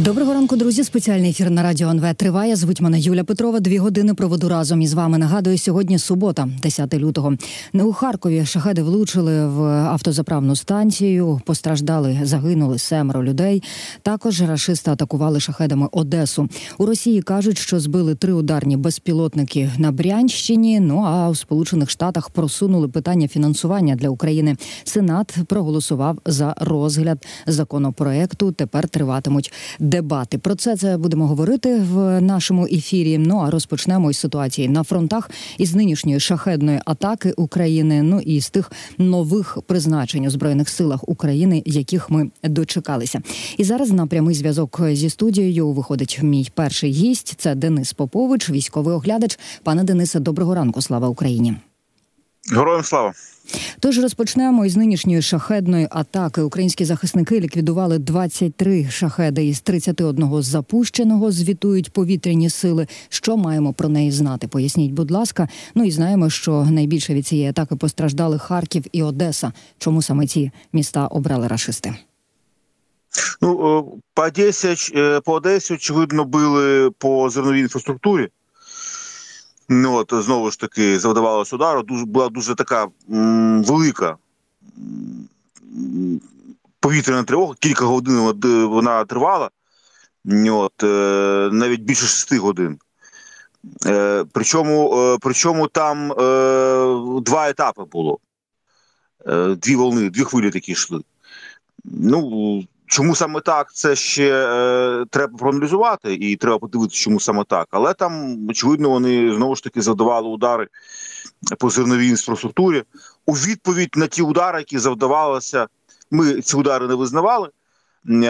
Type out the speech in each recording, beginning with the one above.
Доброго ранку, друзі. Спеціальний ефір на радіо НВ триває. Звуть мене Юля Петрова. Дві години проведу разом із вами. Нагадую, сьогодні субота, 10 лютого. Не у Харкові шахеди влучили в автозаправну станцію. Постраждали, загинули семеро людей. Також рашисти атакували шахедами Одесу. У Росії кажуть, що збили три ударні безпілотники на Брянщині. Ну а у Сполучених Штатах просунули питання фінансування для України. Сенат проголосував за розгляд законопроекту. Тепер триватимуть дебати. Про це це будемо говорити в нашому ефірі. Ну а розпочнемо із ситуації на фронтах із нинішньої шахедної атаки України. Ну і з тих нових призначень у збройних силах України, яких ми дочекалися. І зараз на прямий зв'язок зі студією виходить мій перший гість. Це Денис Попович, військовий оглядач. Пане Денисе, доброго ранку. Слава Україні. Героям слава. Тож розпочнемо із нинішньої шахедної атаки. Українські захисники ліквідували 23 шахеди із 31 запущеного. Звітують повітряні сили. Що маємо про неї знати? Поясніть, будь ласка. Ну і знаємо, що найбільше від цієї атаки постраждали Харків і Одеса. Чому саме ці міста обрали рашисти? Ну по Одесі, по Одесі, очевидно, били по зерновій інфраструктурі. Ну от знову ж таки завдавалося удару. Дуже була дуже така м, велика повітряна тривога. Кілька годин вона тривала. От, е, навіть більше шести годин. Е, Причому е, причому там е, два етапи було. Е, Дві волни, дві хвилі такі йшли. Ну, Чому саме так, це ще е, треба проаналізувати, і треба подивитися, чому саме так. Але там, очевидно, вони знову ж таки завдавали удари по зерновій інфраструктурі. У відповідь на ті удари, які завдавалися, ми ці удари не визнавали,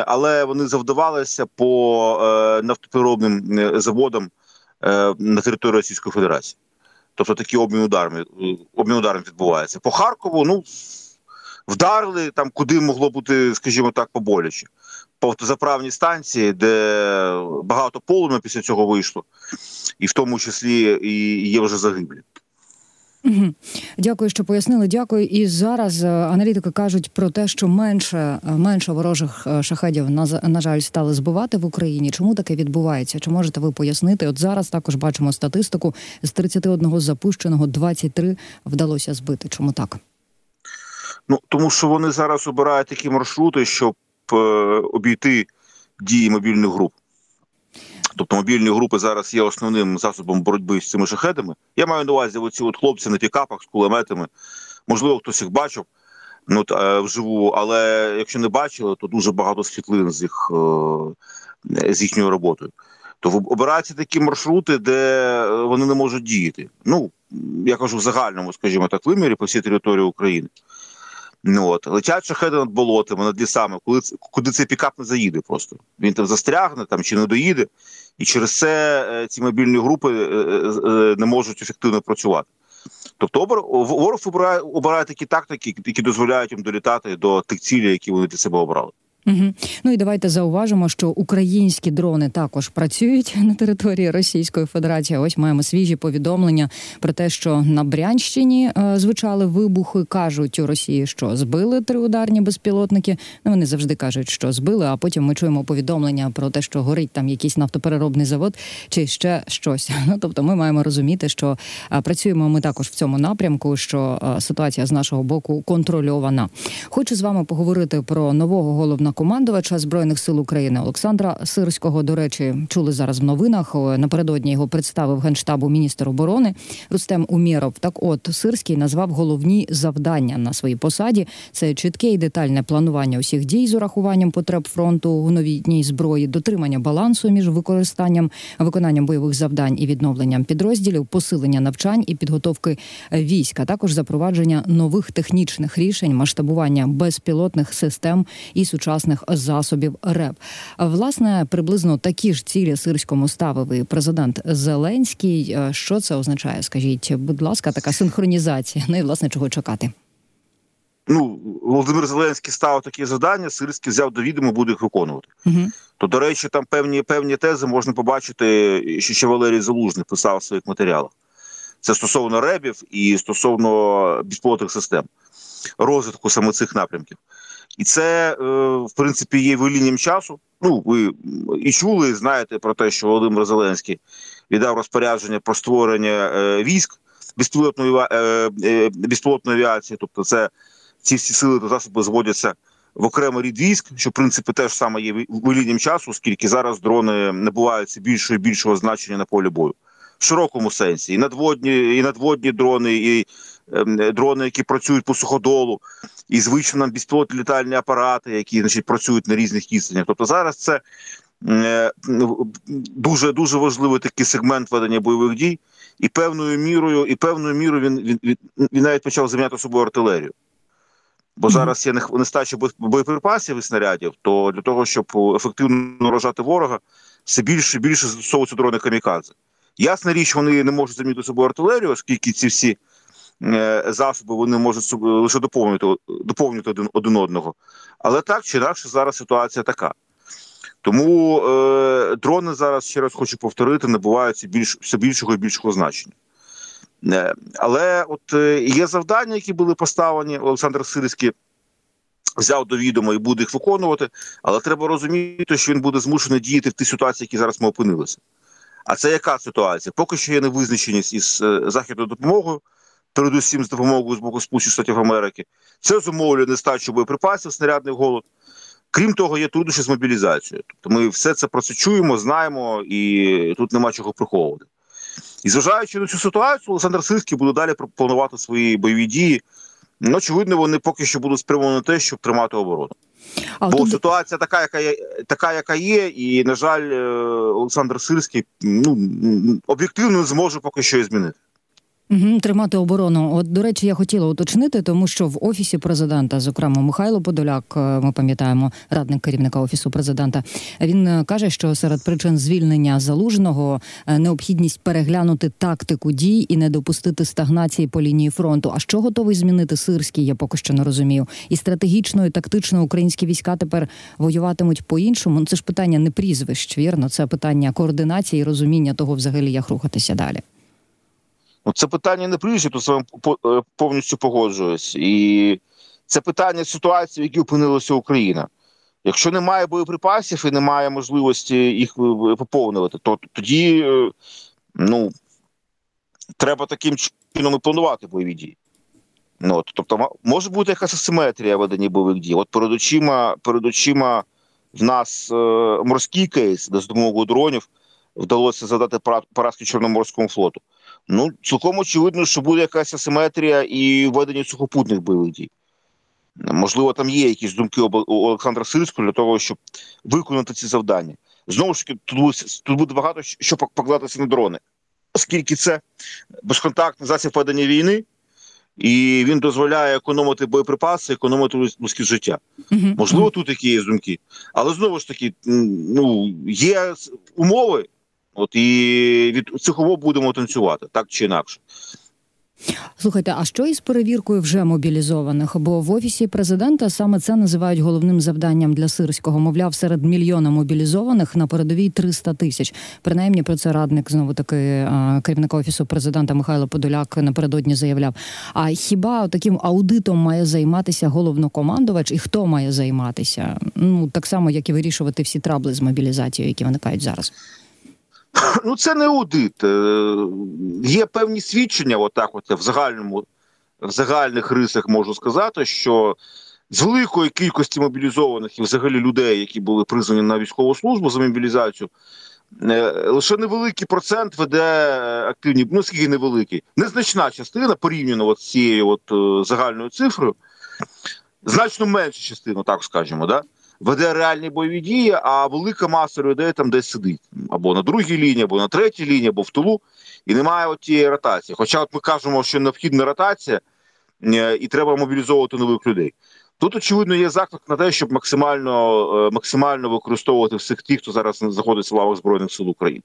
але вони завдавалися по е, нафтопереробним е, заводам е, на території Російської Федерації. Тобто такі обмін ударами обмін ударами відбувається. По Харкову, ну вдарили там, куди могло бути, скажімо так, поболяче. По автозаправній станції, де багато полум'я після цього вийшло, і в тому числі і є вже загиблі. Дякую, що пояснили. Дякую. І зараз е, аналітики кажуть про те, що менше е, менше ворожих е, шахедів на, на жаль стали збивати в Україні. Чому таке відбувається? Чи можете ви пояснити? От зараз також бачимо статистику з 31 запущеного 23 вдалося збити. Чому так? Ну тому що вони зараз обирають такі маршрути, щоб е, обійти дії мобільних груп. Тобто мобільні групи зараз є основним засобом боротьби з цими шахедами. Я маю на увазі оці от хлопці на пікапах з кулеметами. Можливо, хтось їх бачив ну, е, вживу, але якщо не бачили, то дуже багато світлин з їх е, з їхньою роботою. То обираються такі маршрути, де е, вони не можуть діяти. Ну я кажу в загальному, скажімо так, вимірі по всій території України. Ну, от. Летять шахеди над болотами, над лісами, коли куди цей пікап не заїде просто. Він там застрягне там чи не доїде, і через це е, ці мобільні групи е, е, не можуть ефективно працювати. Тобто ворог обирає, обирає такі тактики, які дозволяють їм долітати до тих цілей, які вони для себе обрали. Угу. Ну і давайте зауважимо, що українські дрони також працюють на території Російської Федерації. Ось маємо свіжі повідомлення про те, що на Брянщині е, звучали вибухи. кажуть у Росії, що збили три ударні безпілотники. Ну вони завжди кажуть, що збили. А потім ми чуємо повідомлення про те, що горить там якийсь нафтопереробний завод чи ще щось. Ну тобто, ми маємо розуміти, що е, працюємо ми також в цьому напрямку. Що е, ситуація з нашого боку контрольована. Хочу з вами поговорити про нового головного головнокомандувача збройних сил України Олександра Сирського. До речі, чули зараз в новинах. Напередодні його представив генштабу міністр оборони Рустем Умєров. Так, от Сирський назвав головні завдання на своїй посаді: це чітке і детальне планування усіх дій з урахуванням потреб фронту у новітній зброї, дотримання балансу між використанням виконанням бойових завдань і відновленням підрозділів, посилення навчань і підготовки війська, також запровадження нових технічних рішень, масштабування безпілотних систем і сучасних сучасних засобів РЕП. Власне, приблизно такі ж цілі сирському ставив і президент Зеленський. Е, що це означає? Скажіть, будь ласка, така синхронізація. Ну і власне чого чекати? Ну, Володимир Зеленський ставив такі завдання, Сирський взяв до відома, буде їх виконувати. Угу. То, до речі, там певні певні тези можна побачити, що ще Валерій Залужний писав в своїх матеріалах. Це стосовно ребів і стосовно безпілотних систем розвитку саме цих напрямків. І це, в принципі, є вилінням часу. Ну, ви і чули, і знаєте про те, що Володимир Зеленський віддав розпорядження про створення військ безпілотної безпілотної авіації. Тобто, це ці всі сили та засоби зводяться в окремий рід військ, що в принципі теж саме є вилінням часу, оскільки зараз дрони набуваються більшого і більшого значення на полі бою в широкому сенсі. І надводні, і надводні дрони, і е, дрони, які працюють по суходолу, і звично нам безпілотні літальні апарати, які значить працюють на різних відстанях. Тобто зараз це е, дуже дуже важливий такий сегмент ведення бойових дій, і певною мірою, і певною мірою він він, він, він навіть почав заміняти собою артилерію. Бо зараз є нестача боєприпасів і снарядів, то для того, щоб ефективно вражати ворога, все більше і більше застосовуються дрони камікадзе. Ясна річ, вони не можуть замінити собою артилерію, оскільки ці всі е, засоби вони можуть лише доповнити доповнювати один один одного. Але так чи інакше зараз ситуація така. Тому е, дрони зараз ще раз хочу повторити, набуваються більш все більшого і більшого значення. Е, але от е, є завдання, які були поставлені. Олександр Сирський взяв до відома і буде їх виконувати. Але треба розуміти, що він буде змушений діяти в тій ситуації, які зараз ми опинилися. А це яка ситуація? Поки що є невизначеність із е, західною допомогою, передусім з допомогою з боку Сполучених Штатів Америки. Це зумовлює нестачу боєприпасів, снарядний голод. Крім того, є труднощі з мобілізацією. Тобто ми все це про це чуємо, знаємо, і тут нема чого приховувати. І зважаючи на цю ситуацію, Олександр Сирський буде далі планувати свої бойові дії. Ну, очевидно, вони поки що будуть спрямовані на те, щоб тримати оборону. А Бо тут... ситуація така, яка є, така, яка є, і на жаль, е, Олександр Сирський ну об'єктивно не зможе поки що і змінити. Угу, Тримати оборону. От до речі, я хотіла уточнити, тому що в офісі президента, зокрема Михайло Подоляк, е, ми пам'ятаємо радник керівника офісу президента. Він е, каже, що серед причин звільнення залужного е, необхідність переглянути тактику дій і не допустити стагнації по лінії фронту. А що готовий змінити сирський? Я поки що не розумію. І стратегічно і тактично українські війська тепер воюватимуть по іншому. Ну, це ж питання не прізвищ, вірно. Це питання координації і розуміння того, взагалі як рухатися далі. Ну, Це питання не прізвище, тут з вами е, повністю погоджуюсь. І це питання ситуації, в якій опинилася Україна. Якщо немає боєприпасів і немає можливості їх поповнювати, то тоді е, ну, треба таким чином і планувати бойові дії. Ну, от, Тобто, може бути якась асиметрія ведення бойових дій. От перед очима, перед очима в нас е, морський кейс, де з допомогою дронів вдалося задати поразки Чорноморському флоту. Ну, цілком очевидно, що буде якась асиметрія і введення сухопутних бойових дій. Можливо, там є якісь думки у Олександра Сирського для того, щоб виконати ці завдання. Знову ж таки, тут, тут буде багато що покладатися на дрони, оскільки це безконтактний засіб ведення війни, і він дозволяє економити боєприпаси, економити людське життя. Можливо, тут такі є думки. Але знову ж таки, ну є умови. От і від умов будемо танцювати так чи інакше. Слухайте, а що із перевіркою вже мобілізованих? Бо в офісі президента саме це називають головним завданням для сирського. Мовляв, серед мільйона мобілізованих на передовій 300 тисяч. Принаймні про це радник знову таки керівника офісу президента Михайло Подоляк напередодні заявляв. А хіба таким аудитом має займатися головнокомандувач? І хто має займатися? Ну так само, як і вирішувати всі трабли з мобілізацією, які виникають зараз. Ну, це не аудит. Е, є певні свідчення, отак, от в загальному, в загальних рисах можу сказати, що з великої кількості мобілізованих і взагалі людей, які були призвані на військову службу за мобілізацію, е, лише невеликий процент веде активні, ну скільки невеликий, незначна частина порівняно от з цією от е, загальною цифрою, значно менша частина, так скажемо, да веде реальні бойові дії, а велика маса людей там десь сидить або на другій лінії, або на третій лінії, або в тилу, і немає от тієї ротації. Хоча, от ми кажемо, що необхідна ротація, е, і треба мобілізовувати нових людей. Тут очевидно є заклик на те, щоб максимально е, максимально використовувати всіх тих, хто зараз знаходиться в лавах збройних сил України.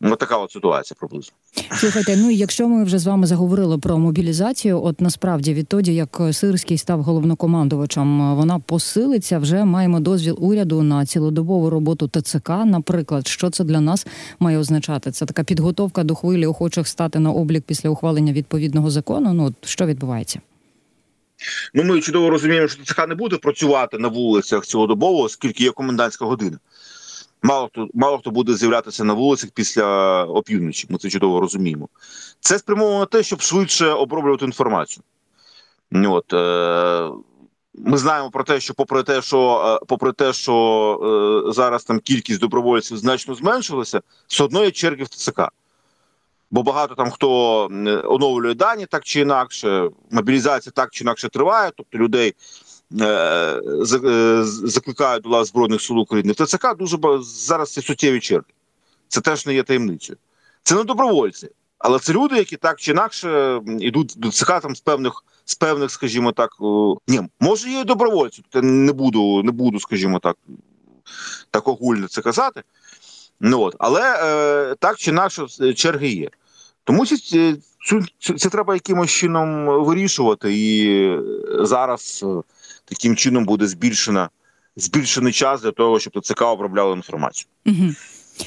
Ну, така от ситуація приблизно. Слухайте, ну якщо ми вже з вами заговорили про мобілізацію, от насправді відтоді, як Сирський став головнокомандувачем, вона посилиться. Вже маємо дозвіл уряду на цілодобову роботу ТЦК. Наприклад, що це для нас має означати? Це така підготовка до хвилі охочих стати на облік після ухвалення відповідного закону. Ну що відбувається? Ну, ми чудово розуміємо, що ТЦК не буде працювати на вулицях цілодобово, оскільки є комендантська година. Мало хто мало хто буде з'являтися на вулицях після опівночі. Ми це чудово розуміємо. Це спрямовано на те, щоб швидше оброблювати інформацію. От, е, Ми знаємо про те, що попри те, що е, попри те, що е, зараз там кількість добровольців значно зменшилася, все одно є черги в ТЦК. Бо багато там хто оновлює дані так чи інакше, мобілізація так чи інакше триває, тобто людей е, е, закликають до лав Збройних сил України. В ТЦК дуже зараз це суттєві черги. Це теж не є таємницею. Це не добровольці, але це люди, які так чи інакше йдуть до ЦК там з певних, з певних, скажімо так, ні, може є і добровольці, не буду, не буду, скажімо так, так огульно це казати. Ну от, але е, так чи інакше черги є. Тому це, це, це треба якимось чином вирішувати, і зараз е, таким чином буде збільшена збільшений час для того, щоб ТЦК обробляли інформацію. Угу.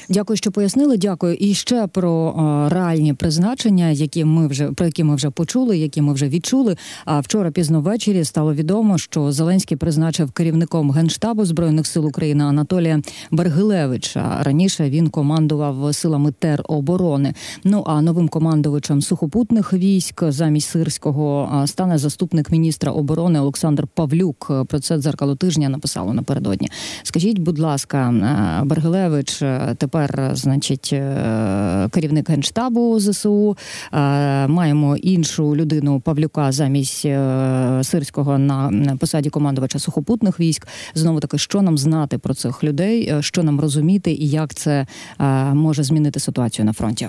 Дякую, що пояснили. Дякую. І ще про реальні призначення, які ми вже про які ми вже почули, які ми вже відчули. А вчора пізно ввечері стало відомо, що Зеленський призначив керівником генштабу збройних сил України Анатолія Бергилевича. Раніше він командував силами тероборони. Ну а новим командувачем сухопутних військ замість сирського стане заступник міністра оборони Олександр Павлюк. Про це дзеркало тижня написало напередодні. Скажіть, будь ласка, Бергилевич тепер, значить, е, керівник генштабу ЗСУ. Е, маємо іншу людину Павлюка замість е, сирського на посаді командувача сухопутних військ. Знову таки, що нам знати про цих людей, що нам розуміти, і як це може змінити ситуацію на фронті.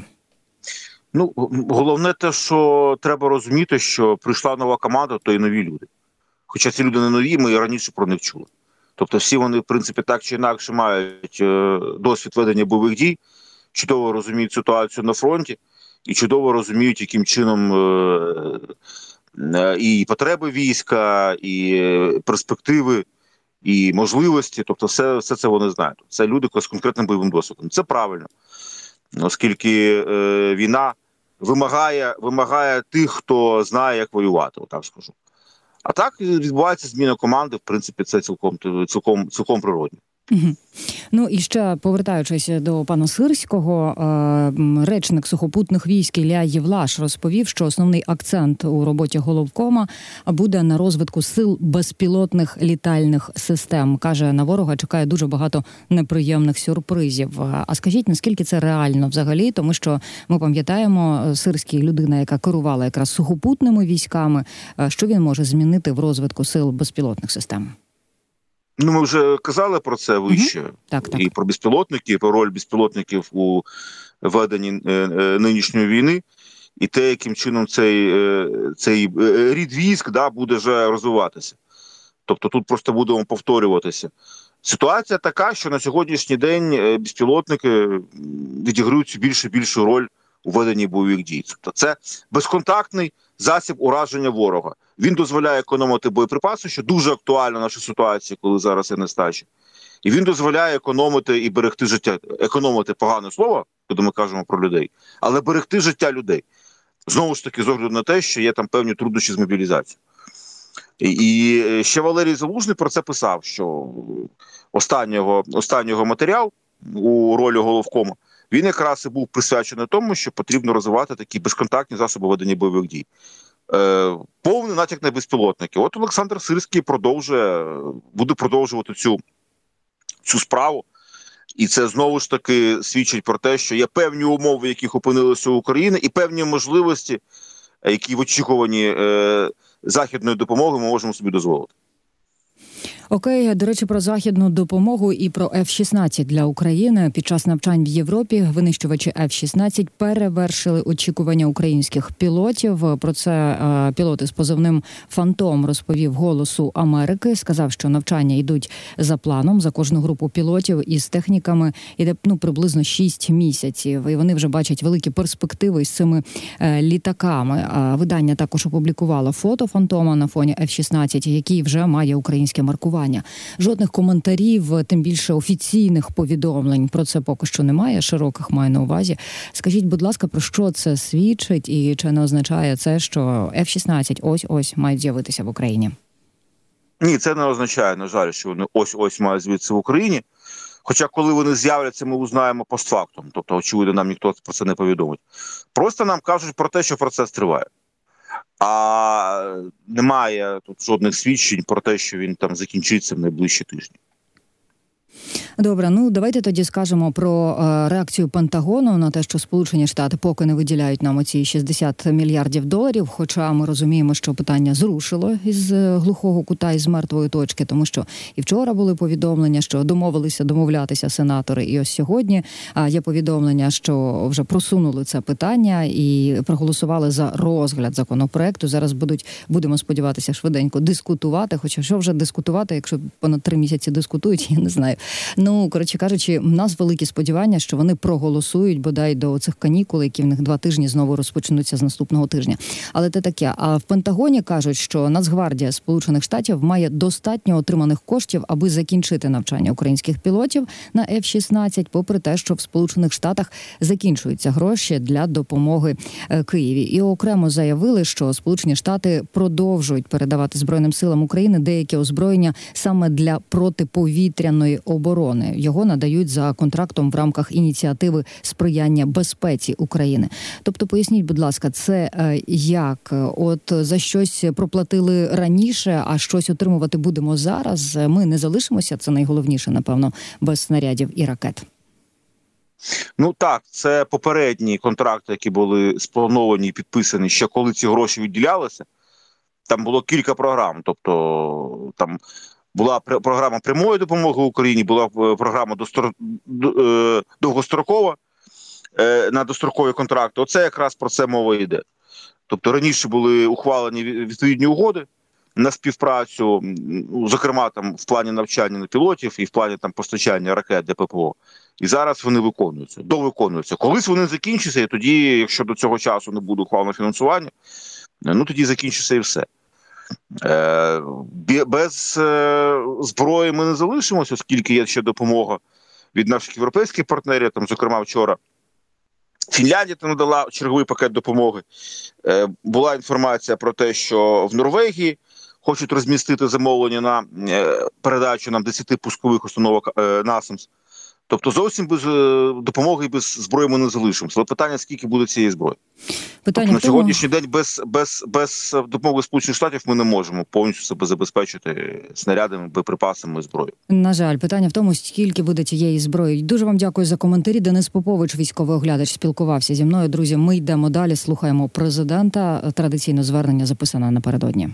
Ну головне, те, що треба розуміти, що прийшла нова команда, то і нові люди. Хоча ці люди не нові, ми і раніше про них чули. Тобто, всі вони, в принципі, так чи інакше мають е, досвід ведення бойових дій, чудово розуміють ситуацію на фронті і чудово розуміють, яким чином е, е, і потреби війська, і перспективи, і можливості. Тобто, все все це вони знають. Це люди з конкретним бойовим досвідом. Це правильно, оскільки війна вимагає вимагає тих, хто знає, як воювати, отак скажу. А так відбувається зміна команди. В принципі, це цілком цілком цілком природно. Ну і ще повертаючись до пана Сирського, е, речник сухопутних військ Ілля Євлаш розповів, що основний акцент у роботі головкома буде на розвитку сил безпілотних літальних систем. каже на ворога чекає дуже багато неприємних сюрпризів. А скажіть, наскільки це реально взагалі? Тому що ми пам'ятаємо, Сирський людина, яка керувала якраз сухопутними військами, е, що він може змінити в розвитку сил безпілотних систем. Ну, ми вже казали про це вище угу. так, так. і про безпілотники, і про роль безпілотників у веденні е, е, нинішньої війни, і те, яким чином цей е, цей рід військ да, буде вже розвиватися. Тобто тут просто будемо повторюватися. Ситуація така, що на сьогоднішній день безпілотники відіграють більше більшу роль у бойових дій. Тобто це безконтактний засіб ураження ворога. Він дозволяє економити боєприпаси, що дуже актуально в нашій ситуації, коли зараз є нестача. І він дозволяє економити і берегти життя, економити погане слово, коли ми кажемо про людей, але берегти життя людей. Знову ж таки, з огляду на те, що є там певні труднощі з мобілізацією. І ще Валерій Залужний про це писав: що останнього останнього матеріал у ролі головкома він якраз і був присвячений тому, що потрібно розвивати такі безконтактні засоби ведення бойових дій. Е, Повний натяк на безпілотники. От Олександр Сирський продовжує, буде продовжувати цю, цю справу. І це знову ж таки свідчить про те, що є певні умови, в яких опинилися Україна, і певні можливості, які в очікуванні е, західної допомоги ми можемо собі дозволити. Окей, до речі, про західну допомогу і про F-16 для України під час навчань в Європі винищувачі F-16 перевершили очікування українських пілотів. Про це е, пілоти з позивним Фантом розповів голосу Америки. Сказав, що навчання йдуть за планом за кожну групу пілотів із техніками іде ну приблизно 6 місяців. І вони вже бачать великі перспективи з цими е, літаками. Видання також опублікувало фото Фантома на фоні F-16, який вже має українське маркування спілкування. Жодних коментарів, тим більше офіційних повідомлень про це поки що немає. Широких маю на увазі. Скажіть, будь ласка, про що це свідчить, і чи не означає це, що F-16 ось ось мають з'явитися в Україні? Ні, це не означає, на жаль, що вони ось ось мають звідси в Україні. Хоча, коли вони з'являться, ми узнаємо постфактум. Тобто, очевидно, нам ніхто про це не повідомить. Просто нам кажуть про те, що процес триває. А немає тут жодних свідчень про те, що він там закінчиться в найближчі тижні. Добре, ну давайте тоді скажемо про е, реакцію Пентагону на те, що Сполучені Штати поки не виділяють нам оці 60 мільярдів доларів. Хоча ми розуміємо, що питання зрушило із е, глухого кута із мертвої точки, тому що і вчора були повідомлення, що домовилися домовлятися сенатори. І ось сьогодні є повідомлення, що вже просунули це питання і проголосували за розгляд законопроекту. Зараз будуть будемо сподіватися швиденько дискутувати. Хоча що вже дискутувати, якщо понад три місяці дискутують, я не знаю. Ну коротше кажучи, в нас великі сподівання, що вони проголосують бодай до цих канікул, які в них два тижні знову розпочнуться з наступного тижня. Але те таке. А в Пентагоні кажуть, що Нацгвардія Сполучених Штатів має достатньо отриманих коштів, аби закінчити навчання українських пілотів на F-16, попри те, що в Сполучених Штатах закінчуються гроші для допомоги е, Києві, і окремо заявили, що Сполучені Штати продовжують передавати збройним силам України деякі озброєння саме для протиповітряної оборони. Його надають за контрактом в рамках ініціативи сприяння безпеці України. Тобто, поясніть, будь ласка, це е, як от за щось проплатили раніше, а щось отримувати будемо зараз. Ми не залишимося. Це найголовніше, напевно, без снарядів і ракет. Ну так, це попередні контракти, які були сплановані і підписані ще коли ці гроші відділялися. Там було кілька програм, тобто там була програма прямої допомоги Україні, була е, програма достор... Е, довгострокова е, на дострокові контракти. Оце якраз про це мова йде. Тобто раніше були ухвалені відповідні угоди на співпрацю, зокрема там в плані навчання на пілотів і в плані там постачання ракет для ППО. І зараз вони виконуються, довиконуються. Колись вони закінчаться, і тоді, якщо до цього часу не буде ухвалено фінансування, ну тоді закінчиться і все. Е, без е, зброї ми не залишимося, оскільки є ще допомога від наших європейських партнерів. Там, зокрема, вчора Фінляндія надала черговий пакет допомоги. Е, була інформація про те, що в Норвегії хочуть розмістити замовлення на передачу нам 10 пускових установок НАСАМС. Тобто зовсім без е, допомоги і без зброї ми не залишимося. Але питання скільки буде цієї зброї? Питання тобто, на сьогоднішній день без без без допомоги сполучених штатів ми не можемо повністю себе забезпечити снарядами, боєприпасами зброєю. На жаль, питання в тому, скільки буде цієї зброї. Дуже вам дякую за коментарі. Денис Попович, військовий оглядач, спілкувався зі мною. Друзі, ми йдемо далі. Слухаємо президента. Традиційне звернення записане напередодні.